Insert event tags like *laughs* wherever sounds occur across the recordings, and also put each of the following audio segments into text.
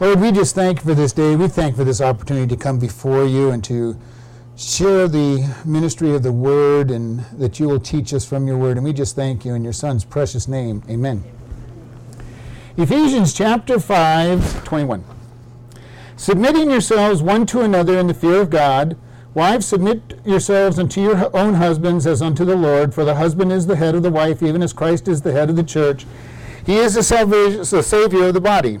Lord, we just thank you for this day. We thank for this opportunity to come before you and to share the ministry of the word and that you will teach us from your word. And we just thank you in your son's precious name. Amen. Ephesians chapter 5, 21. Submitting yourselves one to another in the fear of God. Wives, submit yourselves unto your own husbands as unto the Lord, for the husband is the head of the wife, even as Christ is the head of the church. He is the, salvation, the Savior of the body.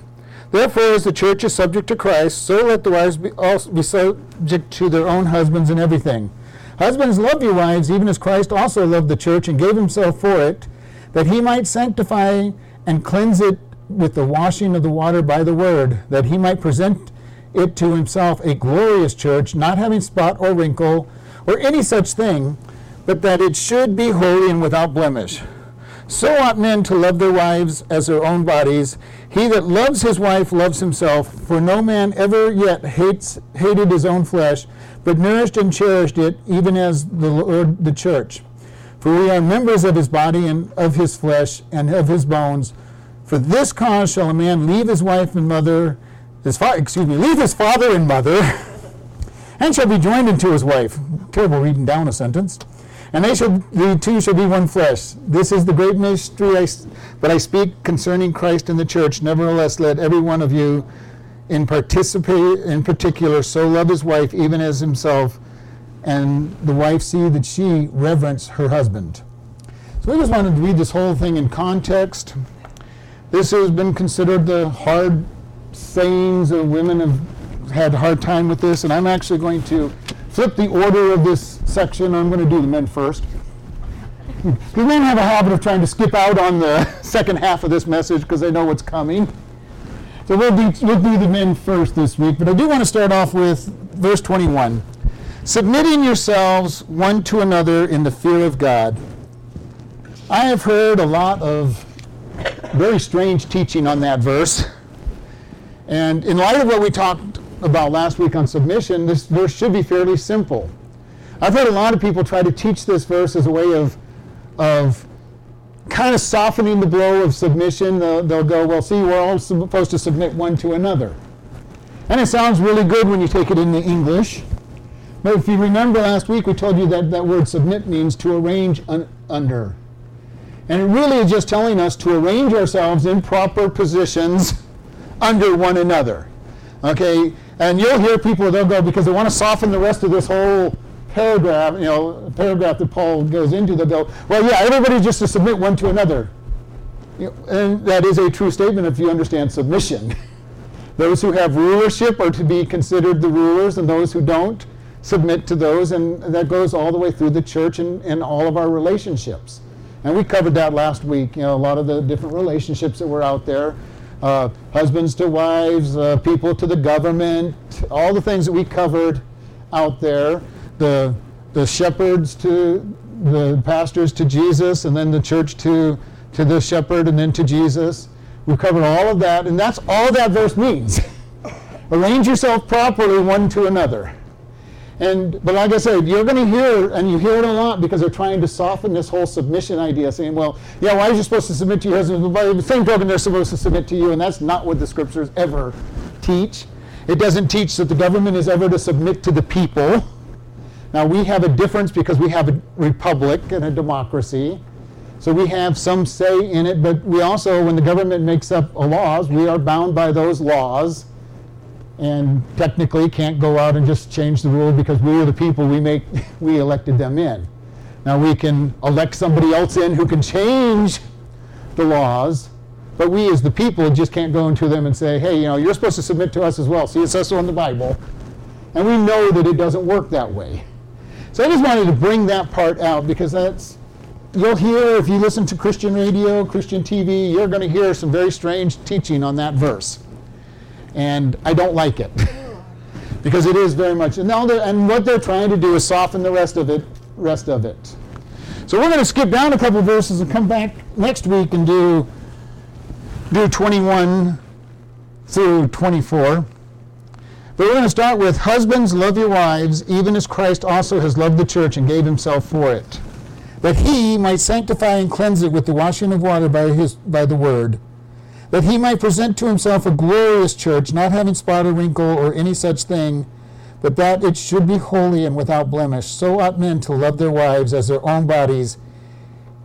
Therefore, as the church is subject to Christ, so let the wives be, also be subject to their own husbands in everything. Husbands, love your wives, even as Christ also loved the church and gave himself for it, that he might sanctify and cleanse it with the washing of the water by the word, that he might present it to himself a glorious church, not having spot or wrinkle or any such thing, but that it should be holy and without blemish. So ought men to love their wives as their own bodies. He that loves his wife loves himself, for no man ever yet hates, hated his own flesh, but nourished and cherished it, even as the Lord the church. For we are members of his body and of his flesh and of his bones. For this cause shall a man leave his wife and mother, his fa- excuse me, leave his father and mother, *laughs* and shall be joined unto his wife. Terrible reading down a sentence and they shall the two shall be one flesh. This is the great mystery. I, but I speak concerning Christ and the church. Nevertheless, let every one of you, in participate in particular, so love his wife even as himself, and the wife see that she reverence her husband. So we just wanted to read this whole thing in context. This has been considered the hard sayings of women have had a hard time with this, and I'm actually going to flip the order of this section. I'm going to do the men first. The men have a habit of trying to skip out on the *laughs* second half of this message because they know what's coming. So we'll do, we'll do the men first this week, but I do want to start off with verse 21. Submitting yourselves one to another in the fear of God. I have heard a lot of very strange teaching on that verse. And in light of what we talked about last week on submission, this verse should be fairly simple. I've heard a lot of people try to teach this verse as a way of, of kind of softening the blow of submission. They'll, they'll go, well, see, we're all supposed to submit one to another. And it sounds really good when you take it in the English. But if you remember last week, we told you that that word submit means to arrange un- under. And it really is just telling us to arrange ourselves in proper positions *laughs* under one another. Okay, and you'll hear people, they'll go, because they want to soften the rest of this whole paragraph, you know, paragraph that Paul goes into, they'll well, yeah, everybody's just to submit one to another. You know, and that is a true statement if you understand submission. *laughs* those who have rulership are to be considered the rulers, and those who don't submit to those, and that goes all the way through the church and, and all of our relationships. And we covered that last week, you know, a lot of the different relationships that were out there uh, husbands to wives, uh, people to the government, all the things that we covered out there, the, the shepherds to the pastors to Jesus, and then the church to, to the shepherd and then to Jesus. We've covered all of that, and that's all that verse means. *laughs* Arrange yourself properly one to another. And but like I said, you're going to hear, and you hear it a lot because they're trying to soften this whole submission idea, saying, "Well, yeah, why are you supposed to submit to your husband? By the same token, they're supposed to submit to you." And that's not what the scriptures ever teach. It doesn't teach that the government is ever to submit to the people. Now we have a difference because we have a republic and a democracy. So we have some say in it, but we also, when the government makes up laws, we are bound by those laws and technically can't go out and just change the rule because we are the people we make *laughs* we elected them in. Now we can elect somebody else in who can change the laws, but we as the people just can't go into them and say, hey, you know, you're supposed to submit to us as well. See, it says so in the Bible. And we know that it doesn't work that way. So I just wanted to bring that part out because that's you'll hear if you listen to Christian radio, Christian TV, you're going to hear some very strange teaching on that verse and I don't like it *laughs* because it is very much. And, and what they're trying to do is soften the rest of it. Rest of it. So we're going to skip down a couple verses and come back next week and do do 21 through 24. But we're going to start with husbands love your wives even as Christ also has loved the church and gave himself for it that he might sanctify and cleanse it with the washing of water by his by the word that he might present to himself a glorious church, not having spot or wrinkle or any such thing, but that it should be holy and without blemish. So ought men to love their wives as their own bodies.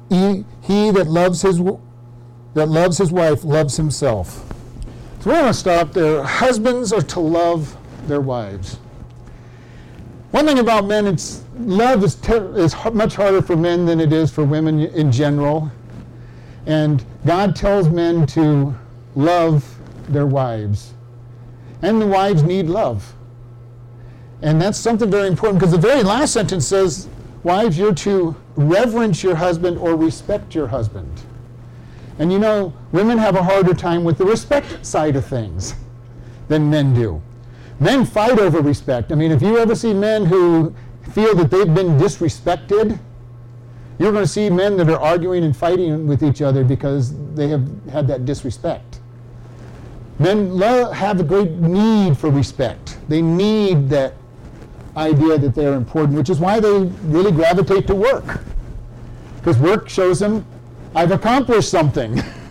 He, he that loves his that loves his wife loves himself. So we're going to stop there. Husbands are to love their wives. One thing about men, it's love is, ter- is much harder for men than it is for women in general. And God tells men to love their wives. And the wives need love. And that's something very important because the very last sentence says, Wives, you're to reverence your husband or respect your husband. And you know, women have a harder time with the respect side of things than men do. Men fight over respect. I mean, if you ever see men who feel that they've been disrespected, you're going to see men that are arguing and fighting with each other because they have had that disrespect. Men love, have a great need for respect. They need that idea that they're important, which is why they really gravitate to work. Because work shows them, I've accomplished something. *laughs*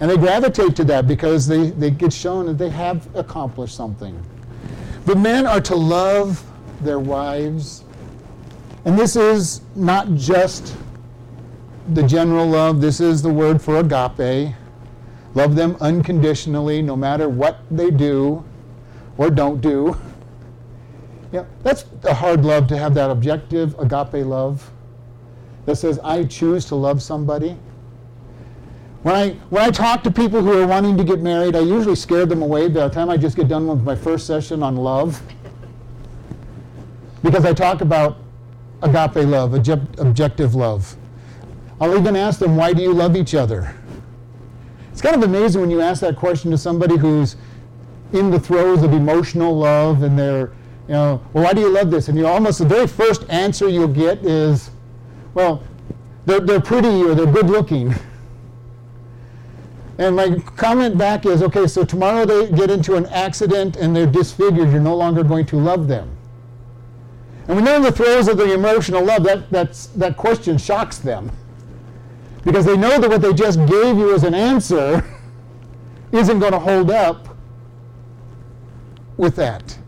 and they gravitate to that because they, they get shown that they have accomplished something. But men are to love their wives. And this is not just the general love, this is the word for agape. Love them unconditionally, no matter what they do or don't do. Yeah, that's a hard love to have that objective agape love that says, I choose to love somebody. When I, when I talk to people who are wanting to get married, I usually scare them away by the time I just get done with my first session on love. Because I talk about agape love, objective love. I'll even ask them, why do you love each other? It's kind of amazing when you ask that question to somebody who's in the throes of emotional love and they're, you know, well, why do you love this? And you almost the very first answer you'll get is, well, they're, they're pretty or they're good looking. *laughs* And my comment back is, okay, so tomorrow they get into an accident and they're disfigured, you're no longer going to love them. And when they're in the throes of the emotional love, that, that's, that question shocks them. Because they know that what they just gave you as an answer *laughs* isn't going to hold up with that.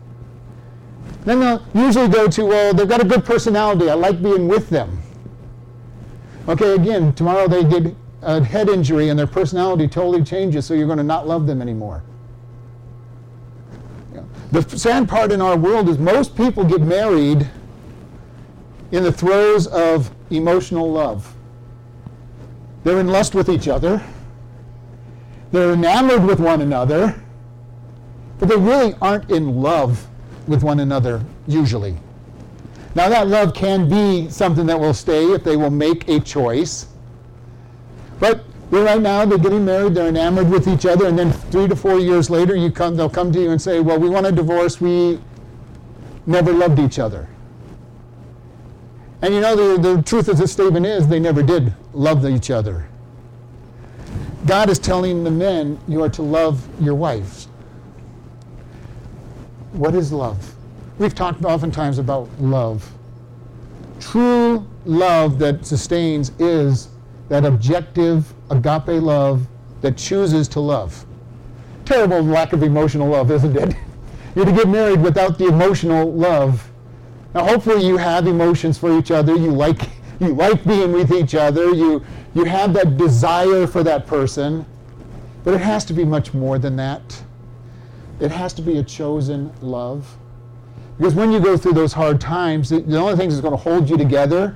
Then they'll usually go to, well, they've got a good personality. I like being with them. Okay, again, tomorrow they get a head injury and their personality totally changes, so you're going to not love them anymore. The sad part in our world is most people get married in the throes of emotional love. They're in lust with each other. They're enamored with one another, but they really aren't in love with one another usually. Now, that love can be something that will stay if they will make a choice. But right now they're getting married, they're enamored with each other, and then three to four years later, you come, they'll come to you and say, "Well, we want a divorce. We never loved each other." And you know the, the truth of the statement is they never did love each other. God is telling the men you are to love your wives. What is love? We've talked oftentimes about love. True love that sustains is that objective agape love that chooses to love. Terrible lack of emotional love, isn't it? *laughs* You're to get married without the emotional love. Now, hopefully, you have emotions for each other. You like *laughs* you like being with each other. You you have that desire for that person, but it has to be much more than that. It has to be a chosen love. Because when you go through those hard times, the only thing that's going to hold you together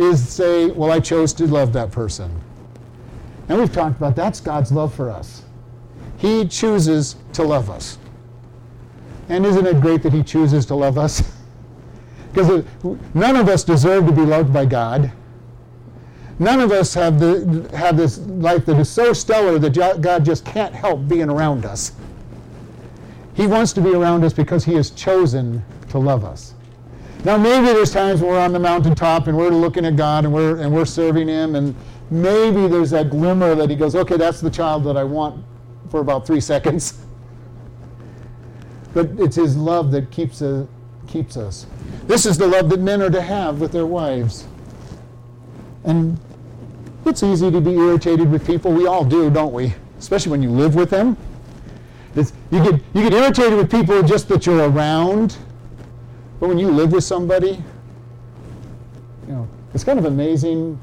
is say, well, I chose to love that person. And we've talked about that's God's love for us. He chooses to love us. And isn't it great that He chooses to love us? *laughs* because none of us deserve to be loved by God. None of us have, the, have this life that is so stellar that God just can't help being around us. He wants to be around us because He has chosen to love us. Now, maybe there's times we're on the mountaintop and we're looking at God and we're, and we're serving Him, and maybe there's that glimmer that He goes, okay, that's the child that I want for about three *laughs* seconds. But it's His love that keeps, uh, keeps us. This is the love that men are to have with their wives. And it's easy to be irritated with people. We all do, don't we? especially when you live with them. It's, you, get, you get irritated with people just that you're around, but when you live with somebody, you know, it's kind of amazing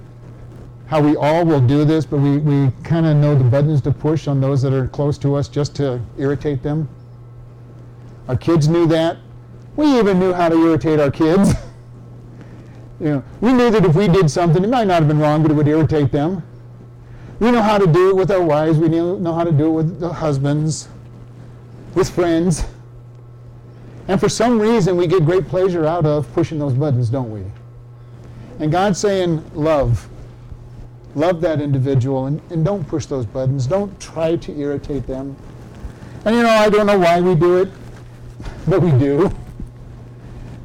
how we all will do this, but we, we kind of know the buttons to push on those that are close to us just to irritate them. Our kids knew that. We even knew how to irritate our kids. *laughs* you know, we knew that if we did something, it might not have been wrong, but it would irritate them. We know how to do it with our wives. We know how to do it with the husbands, with friends. And for some reason, we get great pleasure out of pushing those buttons, don't we? And God's saying, love. Love that individual and, and don't push those buttons. Don't try to irritate them. And you know, I don't know why we do it, but we do.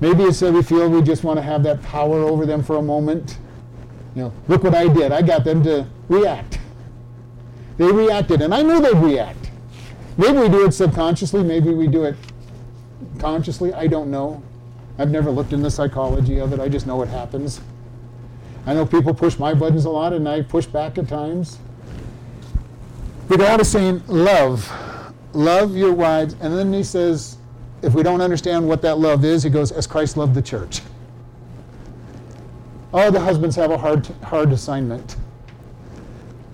Maybe it's that we feel we just want to have that power over them for a moment. You know, look what I did. I got them to react. They reacted, and I knew they'd react. Maybe we do it subconsciously, maybe we do it consciously. I don't know. I've never looked in the psychology of it. I just know it happens. I know people push my buttons a lot, and I push back at times. But God is saying, love. Love your wives. And then he says, if we don't understand what that love is, he goes, as Christ loved the church. Oh, the husbands have a hard, hard assignment.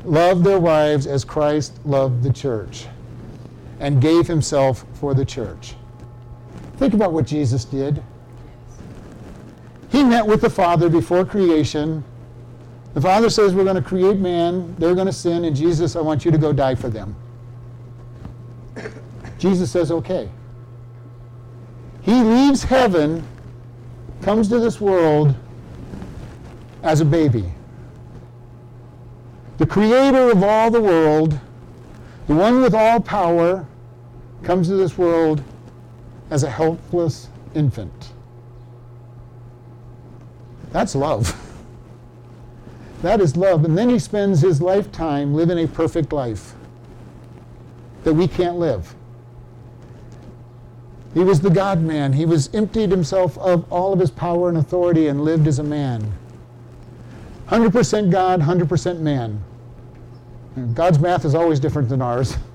Love their wives as Christ loved the church and gave himself for the church. Think about what Jesus did. He met with the Father before creation. The Father says, We're going to create man, they're going to sin, and Jesus, I want you to go die for them. *coughs* Jesus says, Okay. He leaves heaven, comes to this world as a baby. The creator of all the world, the one with all power, comes to this world as a helpless infant. That's love. *laughs* That is love. And then he spends his lifetime living a perfect life that we can't live. He was the God man. He was emptied himself of all of his power and authority and lived as a man. 100% God, 100% man. God's math is always different than ours. *laughs*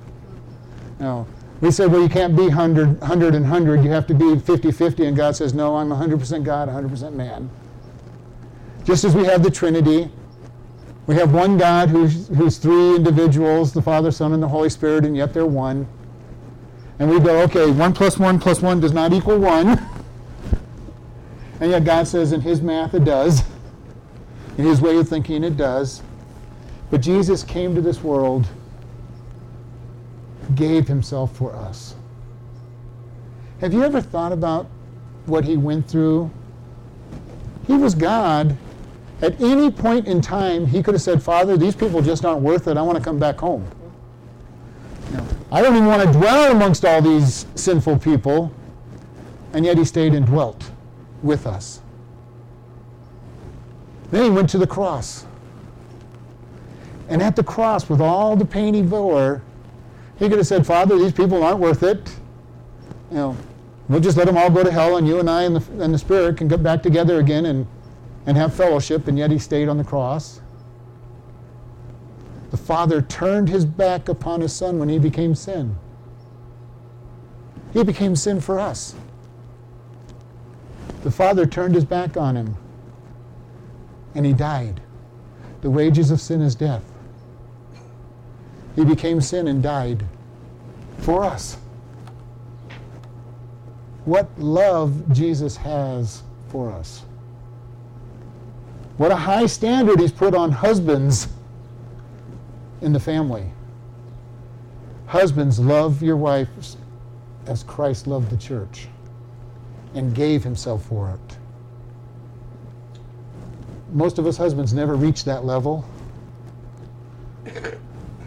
You know, we said, well, you can't be 100, 100 and 100. You have to be 50 50. And God says, no, I'm 100% God, 100% man. Just as we have the Trinity, we have one God who's, who's three individuals the Father, Son, and the Holy Spirit, and yet they're one. And we go, okay, 1 plus 1 plus 1 does not equal 1. *laughs* And yet God says in His math it does. In His way of thinking it does. But Jesus came to this world, gave Himself for us. Have you ever thought about what He went through? He was God at any point in time, he could have said, Father, these people just aren't worth it. I want to come back home. I don't even want to dwell amongst all these sinful people. And yet he stayed and dwelt with us. Then he went to the cross. And at the cross, with all the pain he bore, he could have said, Father, these people aren't worth it. You know, we'll just let them all go to hell, and you and I and the, and the Spirit can get back together again and and have fellowship, and yet he stayed on the cross. The Father turned his back upon his Son when he became sin. He became sin for us. The Father turned his back on him, and he died. The wages of sin is death. He became sin and died for us. What love Jesus has for us. What a high standard he's put on husbands in the family. Husbands, love your wives as Christ loved the church and gave himself for it. Most of us husbands never reach that level.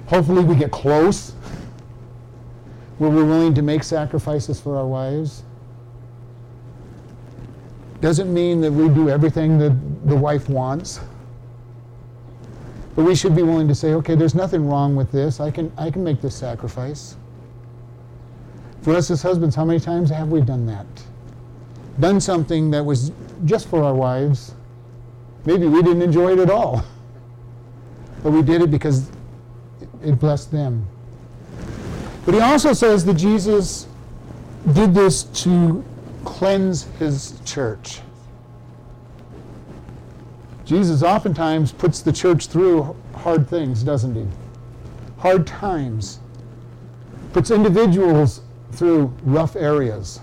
Hopefully, we get close where we're willing to make sacrifices for our wives. Doesn't mean that we do everything that the wife wants. But we should be willing to say, okay, there's nothing wrong with this. I can, I can make this sacrifice. For us as husbands, how many times have we done that? Done something that was just for our wives. Maybe we didn't enjoy it at all. But we did it because it blessed them. But he also says that Jesus did this to cleanse his church. Jesus oftentimes puts the church through hard things, doesn't he? Hard times. Puts individuals through rough areas.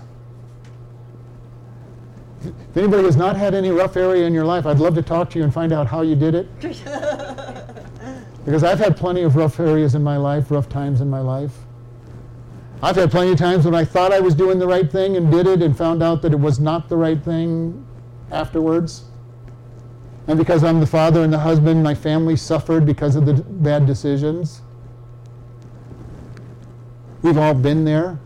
If anybody has not had any rough area in your life, I'd love to talk to you and find out how you did it. *laughs* because I've had plenty of rough areas in my life, rough times in my life. I've had plenty of times when I thought I was doing the right thing and did it and found out that it was not the right thing afterwards. And because I'm the father and the husband, my family suffered because of the bad decisions. We've all been there.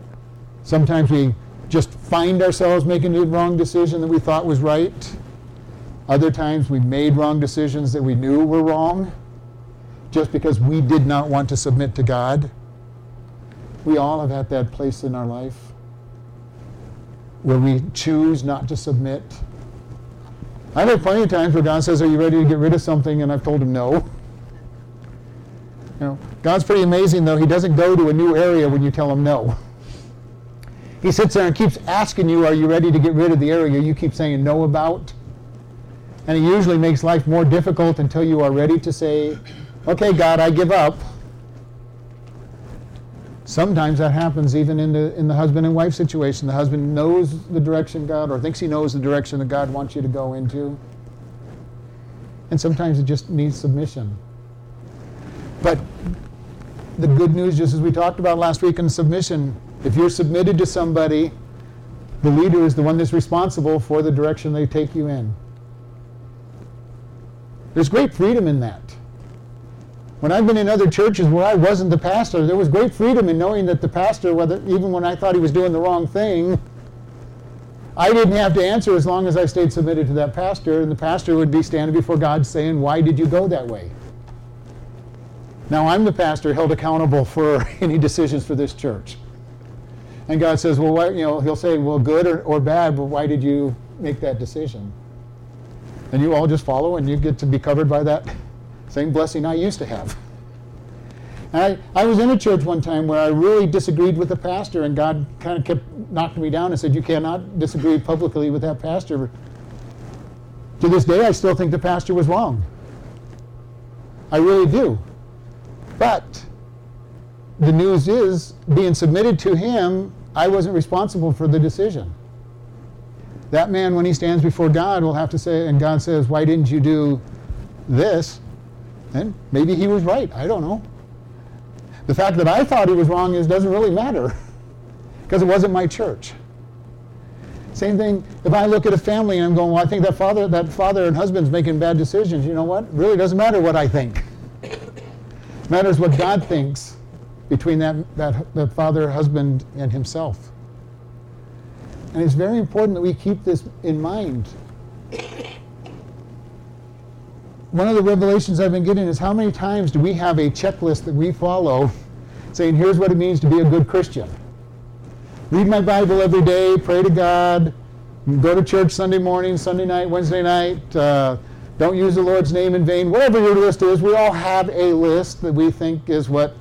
Sometimes we just find ourselves making the wrong decision that we thought was right. Other times we made wrong decisions that we knew were wrong just because we did not want to submit to God. We all have had that place in our life where we choose not to submit. I've had plenty of times where God says, Are you ready to get rid of something? And I've told him no. *laughs* You know, God's pretty amazing, though. He doesn't go to a new area when you tell him no. He sits there and keeps asking you, Are you ready to get rid of the area you keep saying no about? And he usually makes life more difficult until you are ready to say, Okay, God, I give up. Sometimes that happens even in the, in the husband and wife situation. The husband knows the direction God, or thinks he knows the direction that God wants you to go into. And sometimes it just needs submission. But the good news, just as we talked about last week in submission, if you're submitted to somebody, the leader is the one that's responsible for the direction they take you in. There's great freedom in that. When I've been in other churches where I wasn't the pastor, there was great freedom in knowing that the pastor, whether even when I thought he was doing the wrong thing, I didn't have to answer as long as I stayed submitted to that pastor, and the pastor would be standing before God saying, Why did you go that way? Now I'm the pastor held accountable for *laughs* any decisions for this church. And God says, Well, why, you know, he'll say, Well, good or, or bad, but why did you make that decision? And you all just follow and you get to be covered by that same blessing I used to have. I, I was in a church one time where I really disagreed with the pastor, and God kind of kept knocking me down and said, You cannot disagree publicly with that pastor. To this day, I still think the pastor was wrong. I really do. But the news is, being submitted to him, I wasn't responsible for the decision. That man, when he stands before God, will have to say, and God says, Why didn't you do this? And maybe he was right. I don't know. The fact that I thought he was wrong is doesn't really matter *laughs* because it wasn't my church. Same thing if I look at a family and I'm going, well, I think that father, that father and husband's making bad decisions. You know what? It really doesn't matter what I think. It *coughs* matters what God thinks between that, that, that father, husband, and himself. And it's very important that we keep this in mind one of the revelations I've been getting is how many times do we have a checklist that we follow saying, here's what it means to be a good Christian? Read my Bible every day, pray to God, go to church Sunday morning, Sunday night, Wednesday night, uh, don't use the Lord's name in vain, whatever your list is, we all have a list that we think is what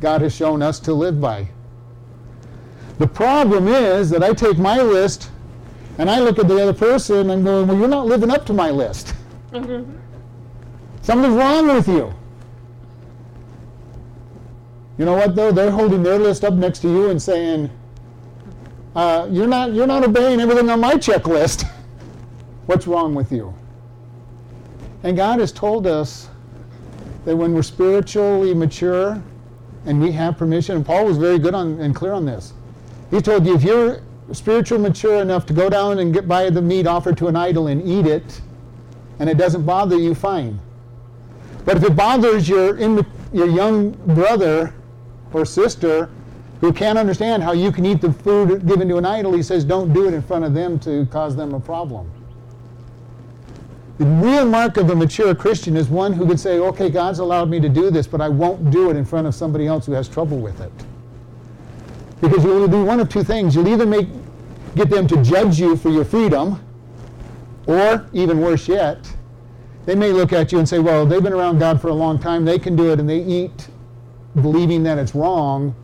God has shown us to live by. The problem is that I take my list and I look at the other person and I'm going, well, you're not living up to my list. Mm-hmm. Something's wrong with you. You know what though? They're holding their list up next to you and saying, uh, "You're not you're not obeying everything on my checklist. *laughs* What's wrong with you?" And God has told us that when we're spiritually mature and we have permission, and Paul was very good on and clear on this. He told you if you're spiritually mature enough to go down and get buy the meat offered to an idol and eat it, and it doesn't bother you, fine. But if it bothers your, your young brother or sister who can't understand how you can eat the food given to an idol, he says, don't do it in front of them to cause them a problem. The real mark of a mature Christian is one who could say, okay, God's allowed me to do this, but I won't do it in front of somebody else who has trouble with it. Because you'll do one of two things. You'll either make, get them to judge you for your freedom, or even worse yet, they may look at you and say, well, they've been around God for a long time, they can do it, and they eat believing that it's wrong,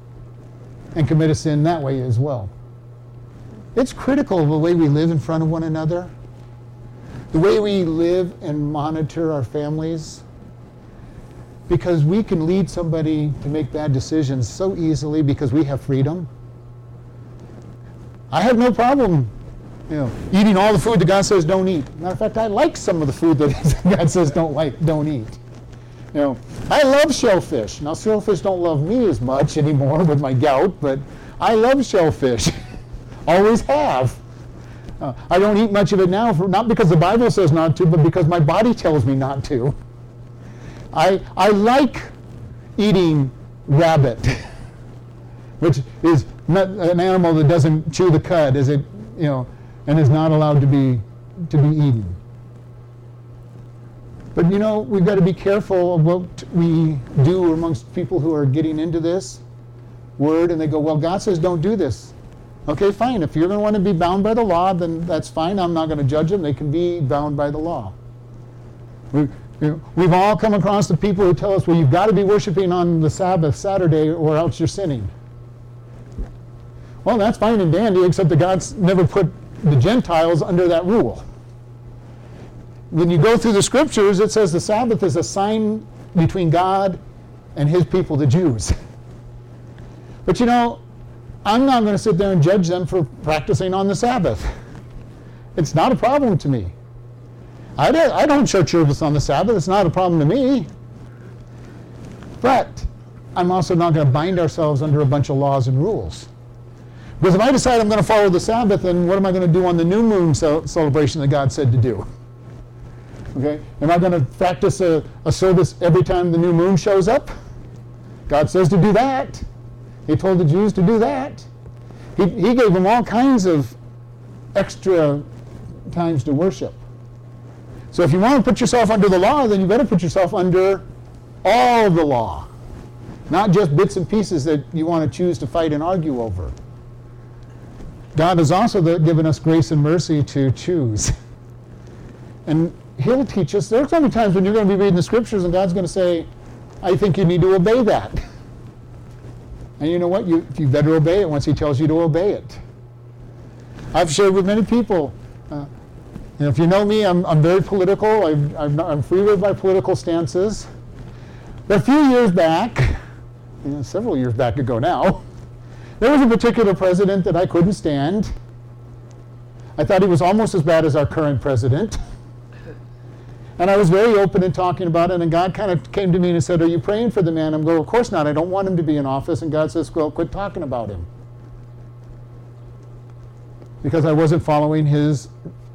and commit a sin that way as well. It's critical of the way we live in front of one another, the way we live and monitor our families, because we can lead somebody to make bad decisions so easily because we have freedom. I have no problem, you know, eating all the food that God says don't eat. Matter of fact, I like some of the food that *laughs* God says don't like, don't eat. You know, I love shellfish. Now, shellfish don't love me as much *laughs* anymore with my gout, but I love shellfish. *laughs* Always have. Uh, I don't eat much of it now, for, not because the Bible says not to, but because my body tells me not to. I, I like eating rabbit, which is an animal that doesn't chew the cud, is it, you know, and is not allowed to be to be eaten. But you know, we've got to be careful of what we do amongst people who are getting into this word and they go, well, God says don't do this. Okay, fine. If you're going to want to be bound by the law, then that's fine. I'm not going to judge them. They can be bound by the law. We, we've all come across the people who tell us, well, you've got to be worshiping on the Sabbath, Saturday, or else you're sinning. Well, that's fine and dandy, except that God's never put the Gentiles under that rule when you go through the scriptures, it says the Sabbath is a sign between God and his people, the Jews. *laughs* But you know, I'm not going to sit there and judge them for practicing on the Sabbath. It's not a problem to me. I don't, I don't church service on the Sabbath. It's not a problem to me. But I'm also not going to bind ourselves under a bunch of laws and rules. Because if I decide I'm going to follow the Sabbath, then what am I going to do on the new moon celebration that God said to do? Okay? Am I going to practice a, a service every time the new moon shows up? God says to do that. He told the Jews to do that. He, he gave them all kinds of extra times to worship. So if you want to put yourself under the law, then you better put yourself under all the law, not just bits and pieces that you want to choose to fight and argue over. God has also given us grace and mercy to choose. And He'll teach us. There's going to be times when you're going to be reading the scriptures and God's going to say, I think you need to obey that. And you know what? You, you better obey it once He tells you to obey it. I've shared with many people. Uh, and if you know me, I'm, I'm very political. I've, I'm, not, I'm free with my political stances. But a few years back, you know, several years back ago now, *laughs* there was a particular president that I couldn't stand. I thought he was almost as bad as our current president. And I was very open in talking about it, and God kind of came to me and said, Are you praying for the man? I'm going, Of course not. I don't want him to be in office. And God says, Well, quit talking about him. Because I wasn't following his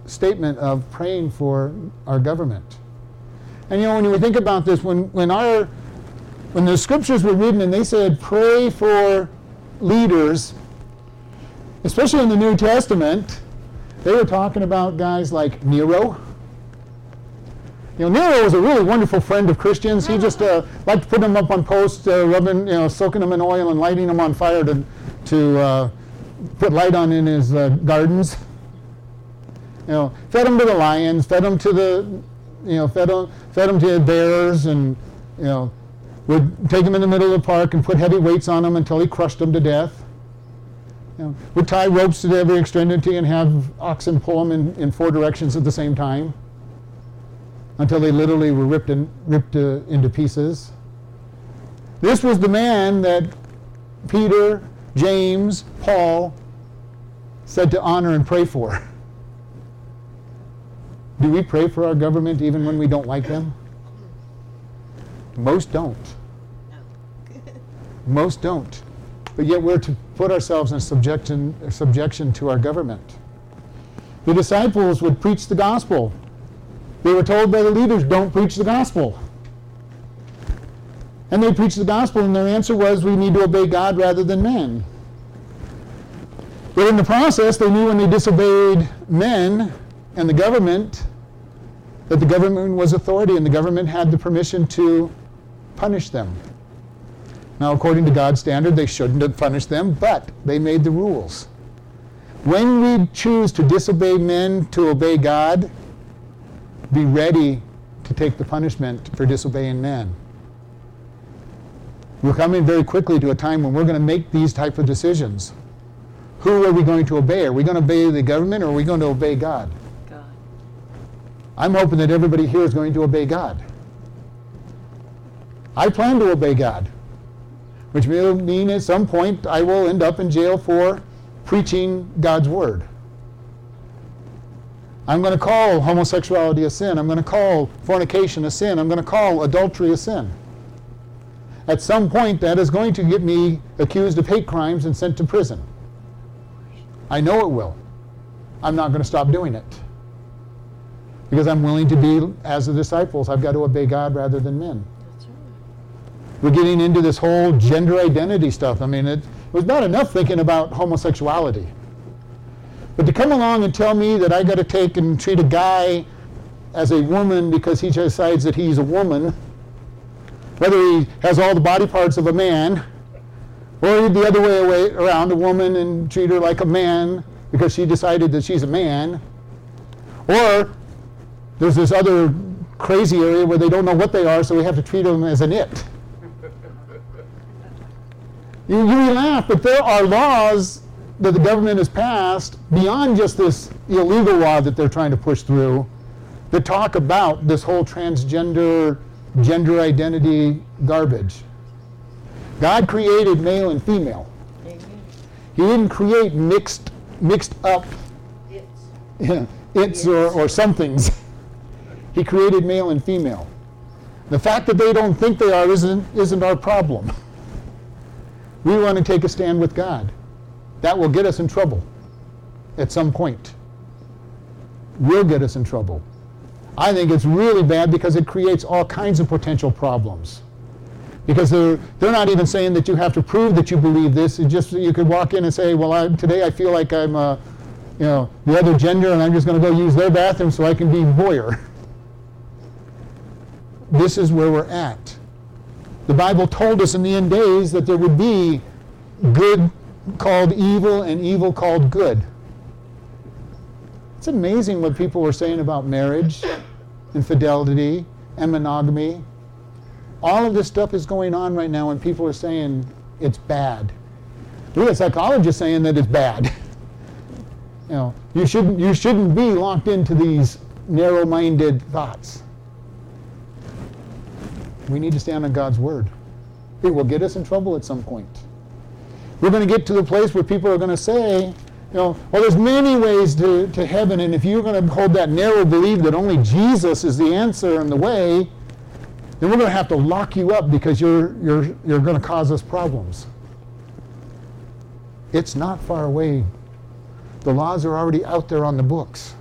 statement of praying for our government. And you know, when we think about this, when, when our when the scriptures were written and they said pray for leaders, especially in the New Testament, they were talking about guys like Nero you know, Nero was a really wonderful friend of Christians. He just uh, liked to put them up on posts, uh, rubbing, you know, soaking them in oil and lighting them on fire to, to uh, put light on in his uh, gardens. You know, fed them to the lions, fed them to the, you know, fed them, fed them to bears, and you know, would take them in the middle of the park and put heavy weights on them until he crushed them to death. You know, would tie ropes to every extremity and have oxen pull them in, in four directions at the same time until they literally were ripped, in, ripped uh, into pieces. This was the man that Peter, James, Paul said to honor and pray for. *laughs* Do we pray for our government even when we don't like them? Most don't. Most don't. But yet we're to put ourselves in subjection, subjection to our government. The disciples would preach the gospel they were told by the leaders, don't preach the gospel. And they preached the gospel, and their answer was, we need to obey God rather than men. But in the process, they knew when they disobeyed men and the government that the government was authority and the government had the permission to punish them. Now, according to God's standard, they shouldn't have punished them, but they made the rules. When we choose to disobey men to obey God, be ready to take the punishment for disobeying men. We're coming very quickly to a time when we're going to make these type of decisions. Who are we going to obey? Are we going to obey the government or are we going to obey God? God. I'm hoping that everybody here is going to obey God. I plan to obey God, which will mean at some point I will end up in jail for preaching God's word. I'm going to call homosexuality a sin. I'm going to call fornication a sin. I'm going to call adultery a sin. At some point, that is going to get me accused of hate crimes and sent to prison. I know it will. I'm not going to stop doing it. Because I'm willing to be, as the disciples, I've got to obey God rather than men. We're getting into this whole gender identity stuff. I mean, it, was not enough thinking about homosexuality. But to come along and tell me that I got to take and treat a guy as a woman because he decides that he's a woman, whether he has all the body parts of a man, or the other way around, a woman and treat her like a man because she decided that she's a man, or there's this other crazy area where they don't know what they are, so we have to treat them as an it. You, you laugh, but there are laws that the government has passed beyond just this illegal law that they're trying to push through that talk about this whole transgender gender identity garbage. God created male and female. Amen. He didn't create mixed mixed up it's, *laughs* it's or, or somethings. *laughs* He created male and female. The fact that they don't think they are isn't, isn't our problem. *laughs* We want to take a stand with God. That will get us in trouble at some point. Will get us in trouble. I think it's really bad because it creates all kinds of potential problems. Because they're, they're not even saying that you have to prove that you believe this. It's just you could walk in and say, well, I, today I feel like I'm, uh, you know, the other gender, and I'm just going to go use their bathroom so I can be voyeur. *laughs* This is where we're at. The Bible told us in the end days that there would be good called evil and evil called good. It's amazing what people were saying about marriage, infidelity, and monogamy. All of this stuff is going on right now, and people are saying it's bad. We have psychologists saying that it's bad. *laughs* you know, you shouldn't you shouldn't be locked into these narrow-minded thoughts. We need to stand on God's word. It will get us in trouble at some point. We're going to get to the place where people are going to say, you know, well, there's many ways to, to heaven, and if you're going to hold that narrow belief that only Jesus is the answer and the way, then we're going to have to lock you up because you're, you're, you're going to cause us problems. It's not far away. The laws are already out there on the books.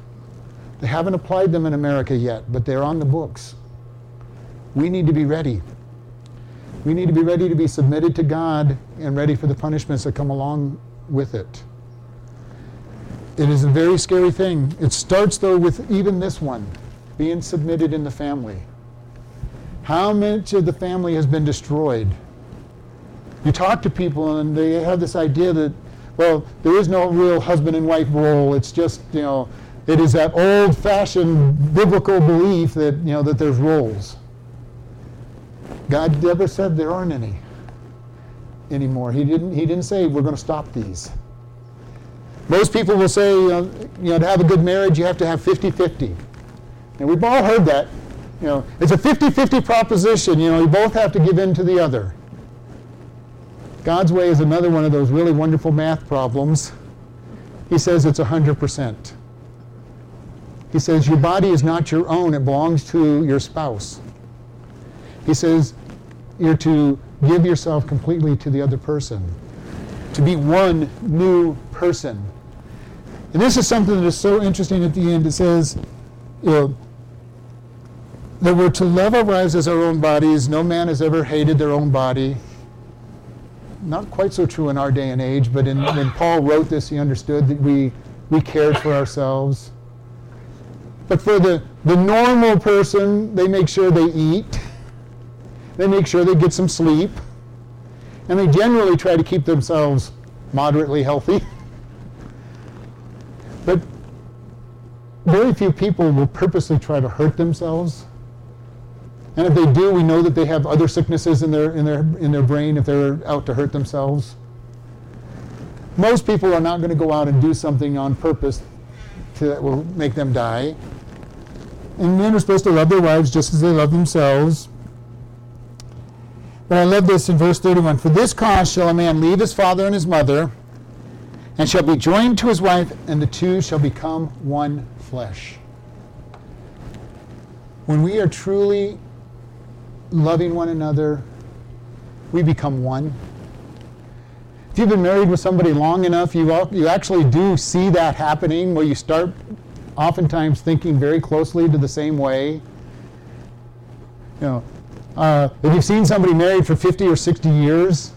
They haven't applied them in America yet, but they're on the books. We need to be ready. We need to be ready to be submitted to God and ready for the punishments that come along with it. It is a very scary thing. It starts, though, with even this one being submitted in the family. How much of the family has been destroyed? You talk to people, and they have this idea that, well, there is no real husband and wife role. It's just, you know, it is that old fashioned biblical belief that, you know, that there's roles. God never said there aren't any anymore. He didn't, he didn't say we're going to stop these. Most people will say, know, you know, to have a good marriage, you have to have 50 50. And we've all heard that. You know, it's a 50 50 proposition. You know, you both have to give in to the other. God's way is another one of those really wonderful math problems. He says it's 100%. He says your body is not your own, it belongs to your spouse. He says you're to give yourself completely to the other person, to be one new person. And this is something that is so interesting at the end. It says, you know, that we're to love our wives as our own bodies. No man has ever hated their own body. Not quite so true in our day and age, but in, when Paul wrote this, he understood that we, we cared for ourselves. But for the, the normal person, they make sure they eat they make sure they get some sleep. And they generally try to keep themselves moderately healthy. *laughs* But very few people will purposely try to hurt themselves. And if they do, we know that they have other sicknesses in their, in their, in their brain if they're out to hurt themselves. Most people are not going to go out and do something on purpose to, that will make them die. And men are supposed to love their wives just as they love themselves. But I love this in verse 31 For this cause shall a man leave his father and his mother, and shall be joined to his wife, and the two shall become one flesh. When we are truly loving one another, we become one. If you've been married with somebody long enough, you, you actually do see that happening where you start oftentimes thinking very closely to the same way. You know, uh, if you've seen somebody married for 50 or 60 years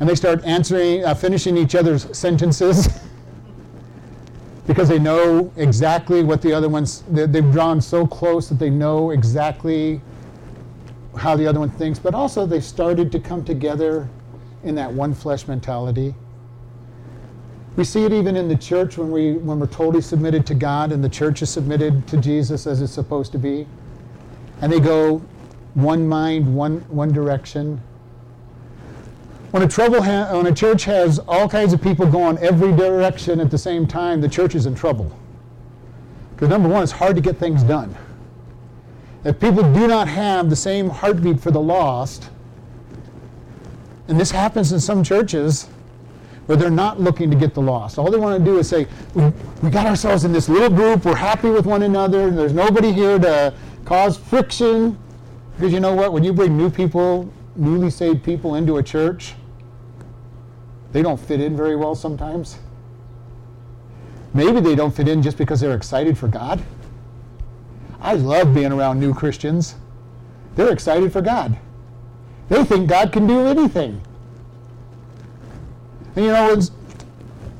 and they start answering, uh, finishing each other's sentences *laughs* because they know exactly what the other one's, they've drawn so close that they know exactly how the other one thinks, but also they started to come together in that one flesh mentality. We see it even in the church when, we, when we're totally submitted to God and the church is submitted to Jesus as it's supposed to be. And they go one mind, one, one direction. When a, trouble ha- when a church has all kinds of people going every direction at the same time, the church is in trouble. Because number one, it's hard to get things done. If people do not have the same heartbeat for the lost, and this happens in some churches where they're not looking to get the lost. All they want to do is say, we, we got ourselves in this little group, we're happy with one another, and there's nobody here to cause friction. Because you know what? When you bring new people, newly saved people into a church, they don't fit in very well sometimes. Maybe they don't fit in just because they're excited for God. I love being around new Christians. They're excited for God. They think God can do anything. And you know, it's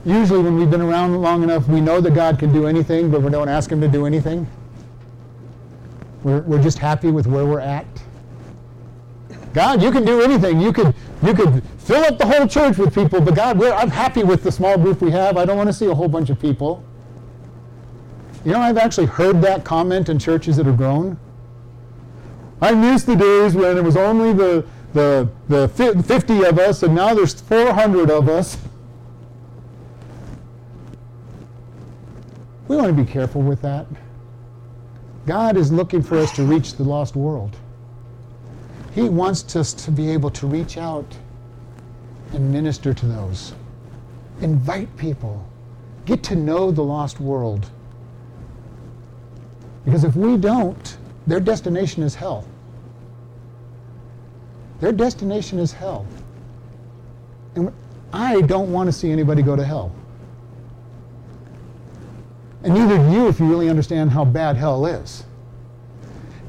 usually when we've been around long enough, we know that God can do anything, but we don't ask Him to do anything. We're, we're just happy with where we're at. God, you can do anything. You could, you could fill up the whole church with people, but God, I'm happy with the small group we have. I don't want to see a whole bunch of people. You know, I've actually heard that comment in churches that have grown. I miss the days when it was only the, the, the 50 of us, and now there's 400 of us. We want to be careful with that. God is looking for us to reach the lost world. He wants us to be able to reach out and minister to those. Invite people. Get to know the lost world. Because if we don't, their destination is hell. Their destination is hell. And I don't want to see anybody go to hell. And neither do you if you really understand how bad hell is.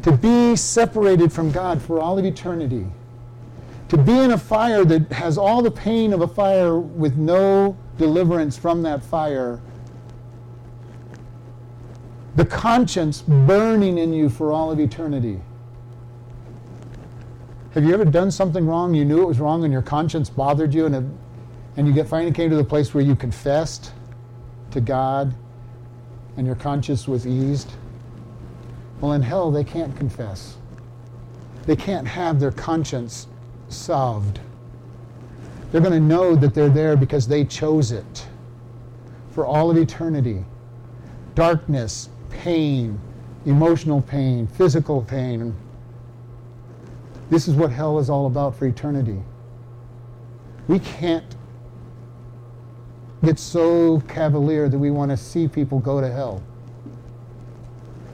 To be separated from God for all of eternity, to be in a fire that has all the pain of a fire with no deliverance from that fire the conscience burning in you for all of eternity. Have you ever done something wrong? You knew it was wrong and your conscience bothered you, and, it, and you get, finally came to the place where you confessed to God and your conscience was eased? Well, in hell, they can't confess. They can't have their conscience solved. They're going to know that they're there because they chose it for all of eternity. Darkness, pain, emotional pain, physical pain. This is what hell is all about for eternity. We can't get so cavalier that we want to see people go to hell.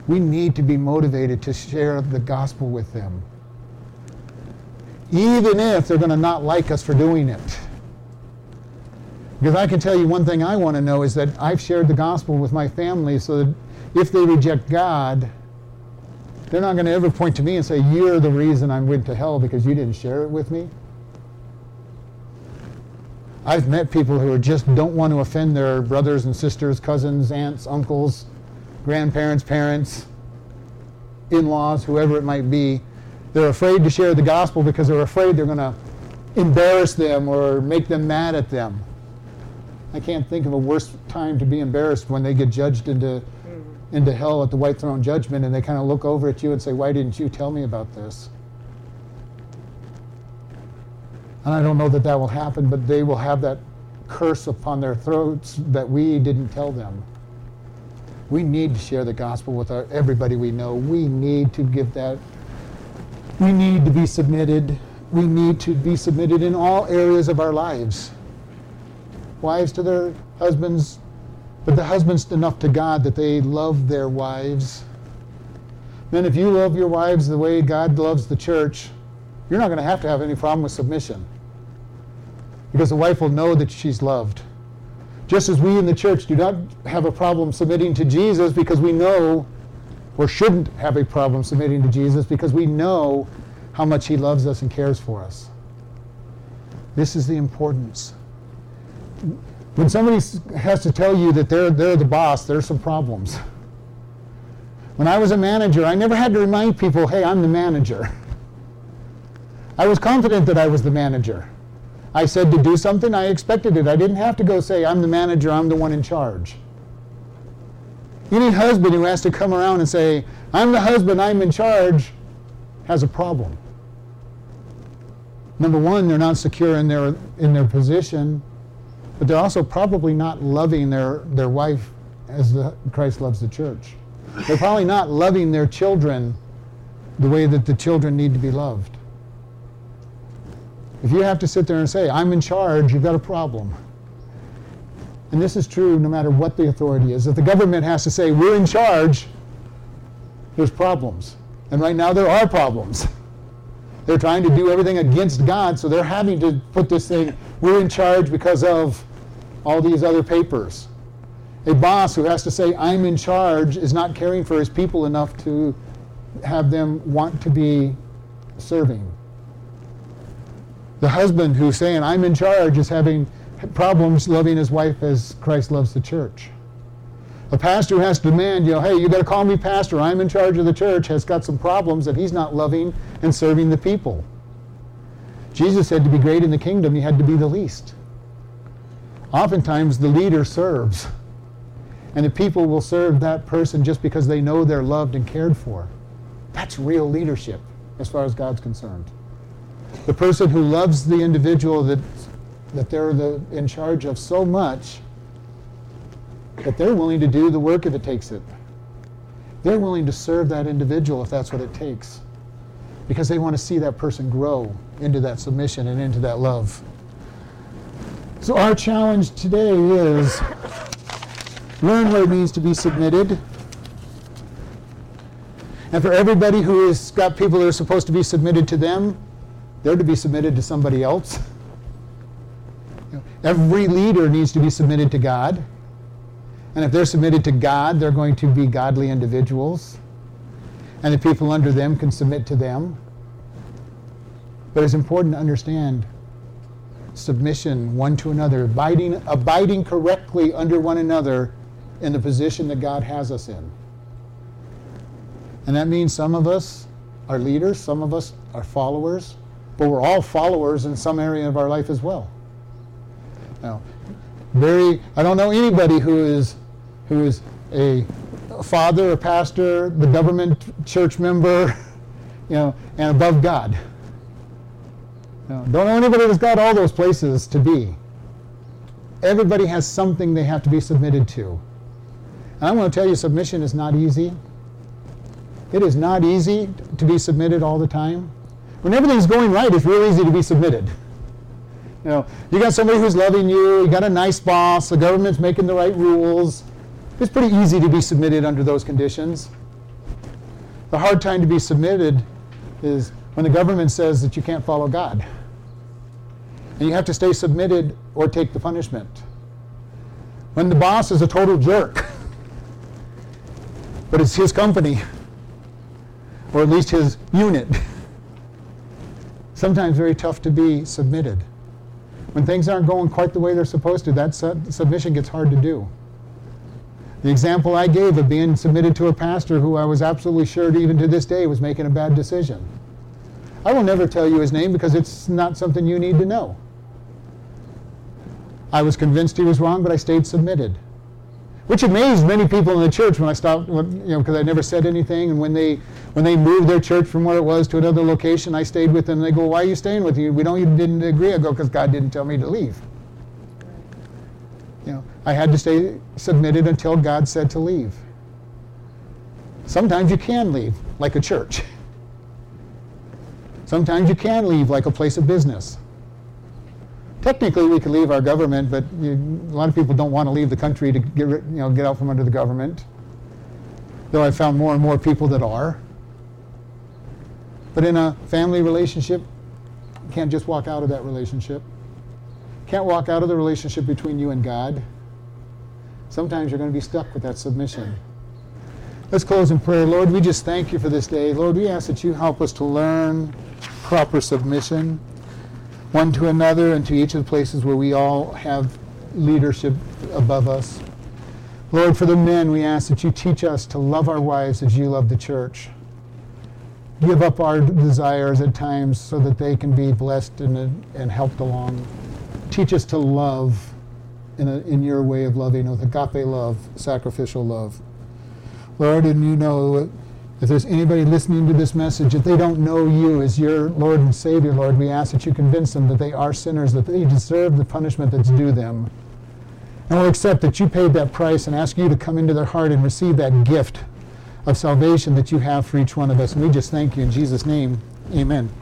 We need to be motivated to share the gospel with them, even if they're going to not like us for doing it. Because I can tell you one thing I want to know is that I've shared the gospel with my family so that if they reject God, they're not going to ever point to me and say, You're the reason I went to hell because you didn't share it with me. I've met people who just don't want to offend their brothers and sisters, cousins, aunts, uncles, grandparents, parents, in laws, whoever it might be. They're afraid to share the gospel because they're afraid they're going to embarrass them or make them mad at them. I can't think of a worse time to be embarrassed when they get judged into hmm. into hell at the white throne judgment and they kind of look over at you and say, Why didn't you tell me about this? And I don't know that that will happen, but they will have that curse upon their throats that we didn't tell them. We need to share the gospel with our, everybody we know. We need to give that. We need to be submitted. We need to be submitted in all areas of our lives. Wives to their husbands, but the husbands enough to God that they love their wives. Then, if you love your wives the way God loves the church, you're not going to have to have any problem with submission because the wife will know that she's loved. Just as we in the church do not have a problem submitting to Jesus because we know, or shouldn't have a problem submitting to Jesus because we know how much He loves us and cares for us. This is the importance. When somebody has to tell you that they're, they're the boss, there's some problems. When I was a manager, I never had to remind people, hey, I'm the manager. I was confident that I was the manager. I said to do something, I expected it. I didn't have to go say, I'm the manager, I'm the one in charge. Any husband who has to come around and say, I'm the husband, I'm in charge, has a problem. Number one, they're not secure in their, in their position, but they're also probably not loving their, their wife as the, Christ loves the church. They're probably not loving their children the way that the children need to be loved. If you have to sit there and say, I'm in charge, you've got a problem. And this is true no matter what the authority is. If the government has to say, we're in charge, there's problems. And right now there are problems. They're trying to do everything against God, so they're having to put this thing, we're in charge because of all these other papers. A boss who has to say, I'm in charge, is not caring for his people enough to have them want to be serving. The husband who's saying, I'm in charge, is having problems loving his wife as Christ loves the church. A pastor who has to demand, you know, hey, you got to call me pastor, I'm in charge of the church, has got some problems that he's not loving and serving the people. Jesus said to be great in the kingdom, you had to be the least. Oftentimes, the leader serves, and the people will serve that person just because they know they're loved and cared for. That's real leadership as far as God's concerned the person who loves the individual that, that they're the, in charge of so much that they're willing to do the work if it takes it. They're willing to serve that individual if that's what it takes because they want to see that person grow into that submission and into that love. So, our challenge today is learn what it means to be submitted. And for everybody who has got people that are supposed to be submitted to them, they're to be submitted to somebody else. Every leader needs to be submitted to God. And if they're submitted to God, they're going to be godly individuals. And the people under them can submit to them. But it's important to understand submission one to another, abiding, abiding correctly under one another in the position that God has us in. And that means some of us are leaders, some of us are followers, but we're all followers in some area of our life as well. Now, very, I don't know anybody who is, who is a father, a pastor, the government church member, *laughs* you know, and above God. You don't know anybody that's got all those places to be. Everybody has something they have to be submitted to. And I want to tell you, submission is not easy. It is not easy to be submitted all the time when everything's going right, it's real easy to be submitted. You know, you got somebody who's loving you, you got a nice boss, the government's making the right rules. It's pretty easy to be submitted under those conditions. The hard time to be submitted is when the government says that you can't follow God. And you have to stay submitted or take the punishment. When the boss is a total jerk, but it's his company, or at least his unit. *laughs* sometimes very tough to be submitted. When things aren't going quite the way they're supposed to, that submission gets hard to do. The example I gave of being submitted to a pastor who I was absolutely sure, even to this day, was making a bad decision. I will never tell you his name because it's not something you need to know. I was convinced he was wrong, but I stayed submitted. Which amazed many people in the church when I stopped, when, you know, because I never said anything. And when they when they moved their church from where it was to another location, I stayed with them. And they go, "Why are you staying with you? We don't even didn't agree." I go, "Because God didn't tell me to leave." You know, I had to stay submitted until God said to leave. Sometimes you can leave, like a church. Sometimes you can leave, like a place of business. Technically, we can leave our government, but you, a lot of people don't want to leave the country to get, you know, get out from under the government. Though I've found more and more people that are. But in a family relationship, you can't just walk out of that relationship. Can't walk out of the relationship between you and God. Sometimes you're going to be stuck with that submission. Let's close in prayer. Lord, we just thank you for this day. Lord, we ask that you help us to learn proper submission one to another and to each of the places where we all have leadership above us. Lord, for the men, we ask that you teach us to love our wives as you love the church. Give up our desires at times so that they can be blessed and, and helped along. Teach us to love in, a, in your way of loving, with agape love, sacrificial love. Lord, and you know if there's anybody listening to this message, if they don't know you as your Lord and Savior, Lord, we ask that you convince them that they are sinners, that they deserve the punishment that's due them. And we'll accept that you paid that price and ask you to come into their heart and receive that gift of salvation that you have for each one of us. And we just thank you in Jesus' name. Amen.